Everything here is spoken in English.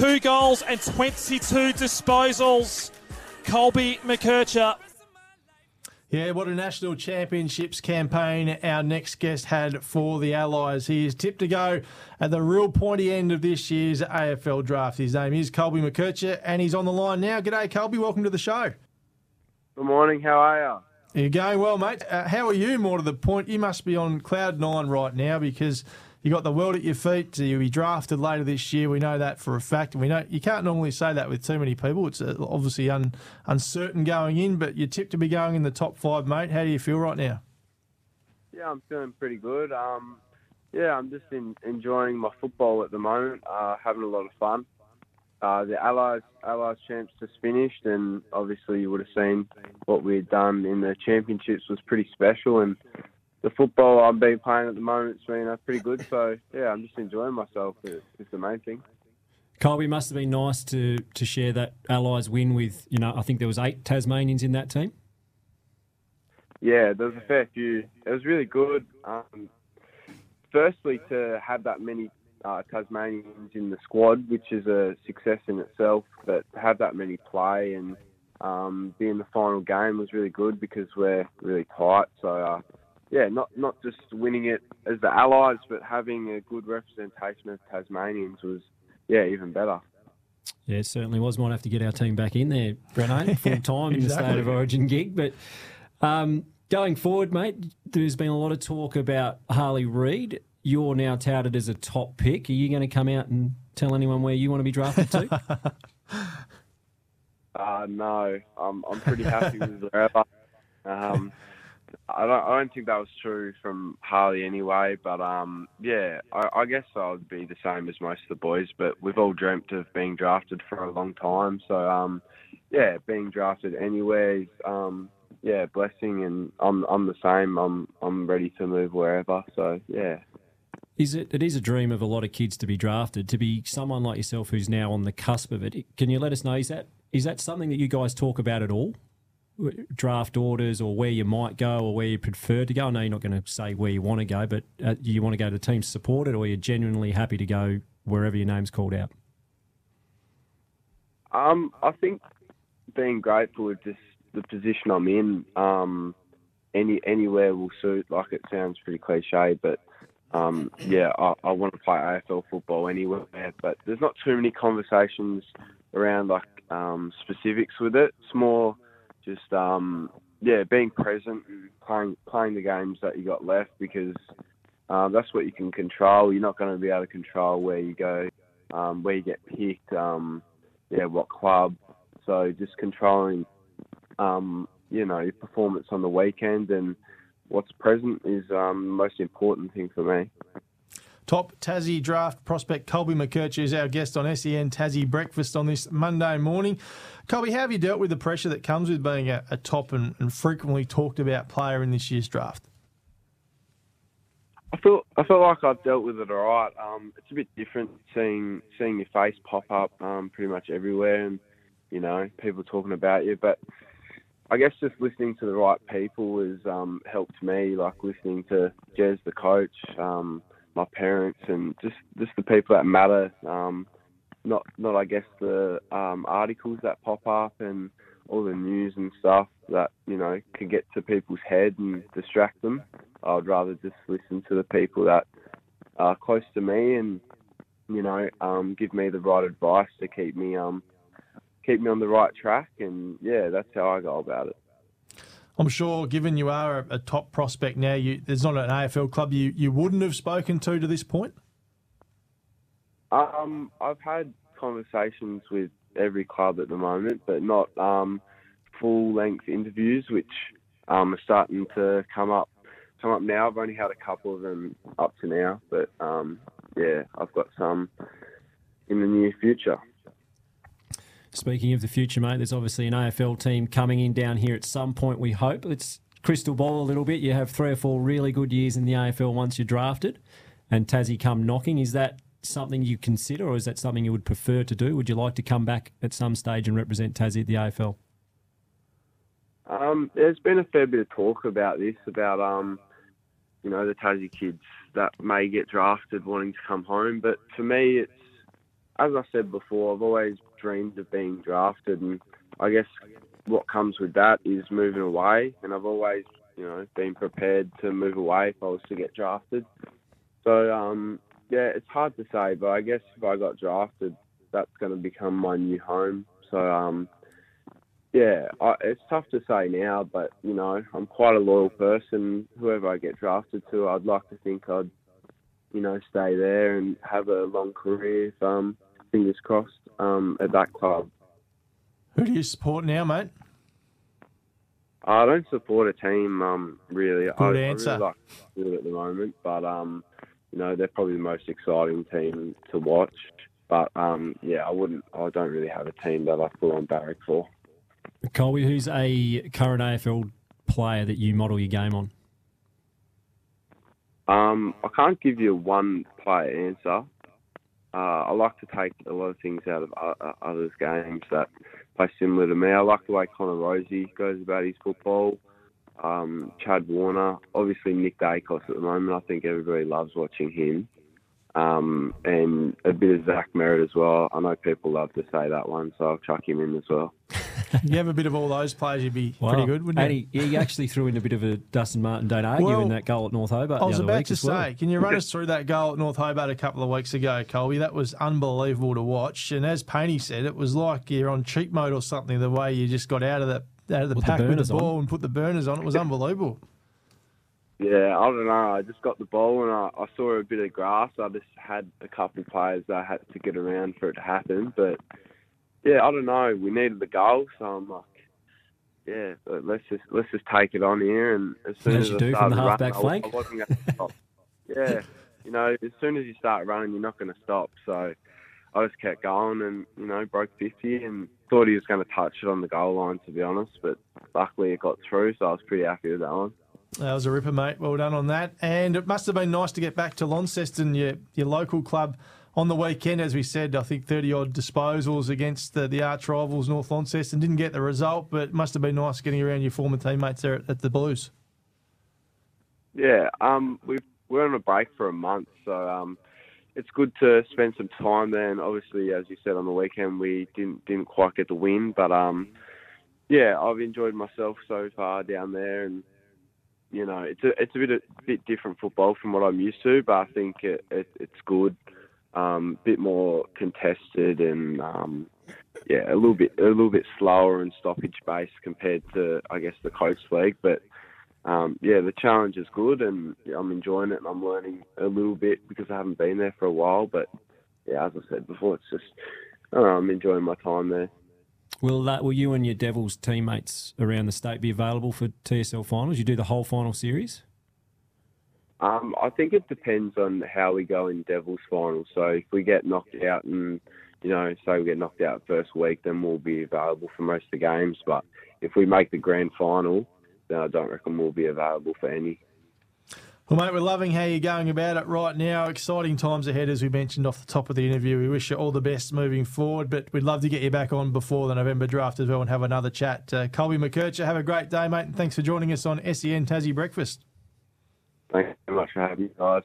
Two goals and 22 disposals. Colby McKercher. Yeah, what a national championships campaign our next guest had for the Allies. He is tipped to go at the real pointy end of this year's AFL draft. His name is Colby McKercher, and he's on the line now. G'day, Colby. Welcome to the show. Good morning. How are you? You're going well, mate. Uh, how are you? More to the point, you must be on cloud nine right now because you got the world at your feet. You'll be drafted later this year. We know that for a fact. We know you can't normally say that with too many people. It's uh, obviously un, uncertain going in, but you're tipped to be going in the top five, mate. How do you feel right now? Yeah, I'm feeling pretty good. Um, yeah, I'm just in, enjoying my football at the moment. Uh, having a lot of fun. Uh, the Allies Allies champs just finished, and obviously you would have seen what we had done in the championships was pretty special. And the football I've been playing at the moment has been uh, pretty good. So yeah, I'm just enjoying myself. It's the main thing. Colby must have been nice to to share that Allies win with. You know, I think there was eight Tasmanians in that team. Yeah, there was a fair few. It was really good. Um, firstly, to have that many uh, Tasmanians in the squad, which is a success in itself, but to have that many play and um, be in the final game was really good because we're really tight. So uh, yeah, not not just winning it as the Allies, but having a good representation of Tasmanians was yeah even better. Yeah, it certainly was. Might have to get our team back in there, Breno, full time exactly. in the state of origin gig. But um, going forward, mate, there's been a lot of talk about Harley Reid. You're now touted as a top pick. Are you going to come out and tell anyone where you want to be drafted to? uh, no, I'm I'm pretty happy with wherever. Um, I don't, I don't think that was true from Harley anyway, but um, yeah, I, I guess I would be the same as most of the boys. But we've all dreamt of being drafted for a long time, so um, yeah, being drafted anywhere is um, yeah, blessing, and I'm I'm the same. I'm I'm ready to move wherever. So yeah. Is it? It is a dream of a lot of kids to be drafted. To be someone like yourself who's now on the cusp of it. Can you let us know? Is that is that something that you guys talk about at all? Draft orders or where you might go or where you prefer to go? I know you're not going to say where you want to go, but uh, you want to go to the teams supported or you're genuinely happy to go wherever your name's called out? Um, I think being grateful with just the position I'm in, um, any anywhere will suit. Like it sounds pretty cliche, but um, yeah, I, I want to play AFL football anywhere. But there's not too many conversations around like um, specifics with it. It's more just um, yeah, being present and playing playing the games that you got left because um, that's what you can control. You're not going to be able to control where you go, um, where you get picked, um, yeah, what club. So just controlling, um, you know, your performance on the weekend and what's present is um, the most important thing for me. Top Tassie draft prospect Colby McKercher is our guest on SEN Tassie Breakfast on this Monday morning. Colby, how have you dealt with the pressure that comes with being a, a top and, and, frequently talked about player in this year's draft? I feel I feel like I've dealt with it all right. Um, it's a bit different seeing seeing your face pop up um, pretty much everywhere, and you know people talking about you. But I guess just listening to the right people has um, helped me. Like listening to Jez, the coach, um, my parents, and just just the people that matter. Um, not not I guess the um, articles that pop up and all the news and stuff that you know can get to people's head and distract them. I'd rather just listen to the people that are close to me and you know um, give me the right advice to keep me um keep me on the right track. And yeah, that's how I go about it. I'm sure, given you are a, a top prospect now, you, there's not an AFL club you, you wouldn't have spoken to to this point. Um, I've had conversations with every club at the moment, but not um, full length interviews, which um, are starting to come up come up now. I've only had a couple of them up to now, but um, yeah, I've got some in the near future. Speaking of the future, mate, there's obviously an AFL team coming in down here at some point. We hope it's crystal ball a little bit. You have three or four really good years in the AFL once you're drafted, and Tassie come knocking. Is that something you consider, or is that something you would prefer to do? Would you like to come back at some stage and represent Tassie at the AFL? Um, there's been a fair bit of talk about this, about um, you know, the Tassie kids that may get drafted wanting to come home. But for me, it's as I said before, I've always dreamed of being drafted, and I guess what comes with that is moving away. And I've always, you know, been prepared to move away if I was to get drafted. So, um, yeah, it's hard to say, but I guess if I got drafted, that's going to become my new home. So, um, yeah, I, it's tough to say now, but you know, I'm quite a loyal person. Whoever I get drafted to, I'd like to think I'd, you know, stay there and have a long career. If, um, fingers crossed, um, at that club. Who do you support now, mate? I don't support a team, um, really. Good I, answer. I really like Liverpool at the moment, but um, you know, they're probably the most exciting team to watch. But um, yeah, I wouldn't. I don't really have a team that I full on barrack for. Colby, who's a current AFL player that you model your game on? Um, I can't give you a one player answer. Uh, I like to take a lot of things out of o- o- others' games that play similar to me. I like the way Connor Rozee goes about his football. Um, Chad Warner, obviously Nick Daicos at the moment. I think everybody loves watching him. Um, and a bit of Zach Merrett as well. I know people love to say that one, so I'll chuck him in as well. You have a bit of all those players, you'd be pretty good, wouldn't and you? he, he actually threw in a bit of a Dustin Martin don't argue Well, in that goal at North Hobart I was the other about week to as well. say, can you run us through that goal at North Hobart a couple of weeks ago, Colby? That was unbelievable to watch. And as Painey said, it was like you're on cheat mode or something. The way you just got out of the out of the Put the pack with burners the on. ball and put the burners on. It was unbelievable. Yeah, I don't know. I just got the ball and I, I saw a bit of grass. I just had a couple of players that I had to get around for it to happen. But yeah, I don't know. We needed the goal, so I'm like, yeah, but let's just let's just take it on here. And as soon As as, you I do from the half-back running, flank. I, wasn't going to stop. yeah, you know, as soon as you start running, you're not going to stop. So I just kept going and you know broke 50 and thought he was going to touch it on the goal line to be honest, but luckily it got through, so I was pretty happy with that one. That was a ripper, mate. Well done on that. And it must have been nice to get back to Launceston, your, your local club, on the weekend. As we said, I think 30 odd disposals against the, the arch rivals, North Launceston. Didn't get the result, but must have been nice getting around your former teammates there at, at the Blues. Yeah, um, we've, we're on a break for a month, so um, it's good to spend some time there. And obviously, as you said on the weekend, we didn't didn't quite get the win, but um, yeah, I've enjoyed myself so far down there, and you know, it's a it's a bit a bit different football from what I'm used to, but I think it, it it's good. Um, bit more contested and um, yeah, a little bit a little bit slower and stoppage based compared to I guess the Coates League, but um, yeah, the challenge is good, and I'm enjoying it, and I'm learning a little bit because I haven't been there for a while. But yeah, as I said before, it's just I'm enjoying my time there. Will that will you and your Devils teammates around the state be available for TSL finals? You do the whole final series? Um, I think it depends on how we go in Devils finals. So if we get knocked out, and you know, say we get knocked out first week, then we'll be available for most of the games. But if we make the grand final, then I don't reckon we'll be available for any. Well, mate, we're loving how you're going about it right now. Exciting times ahead, as we mentioned off the top of the interview. We wish you all the best moving forward, but we'd love to get you back on before the November draft as well and have another chat. Uh, Colby McKercher, have a great day, mate, and thanks for joining us on SEN Tassie Breakfast. Thanks so much for having me, guys.